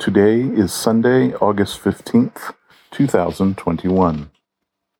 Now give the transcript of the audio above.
Today is Sunday, August 15th, 2021.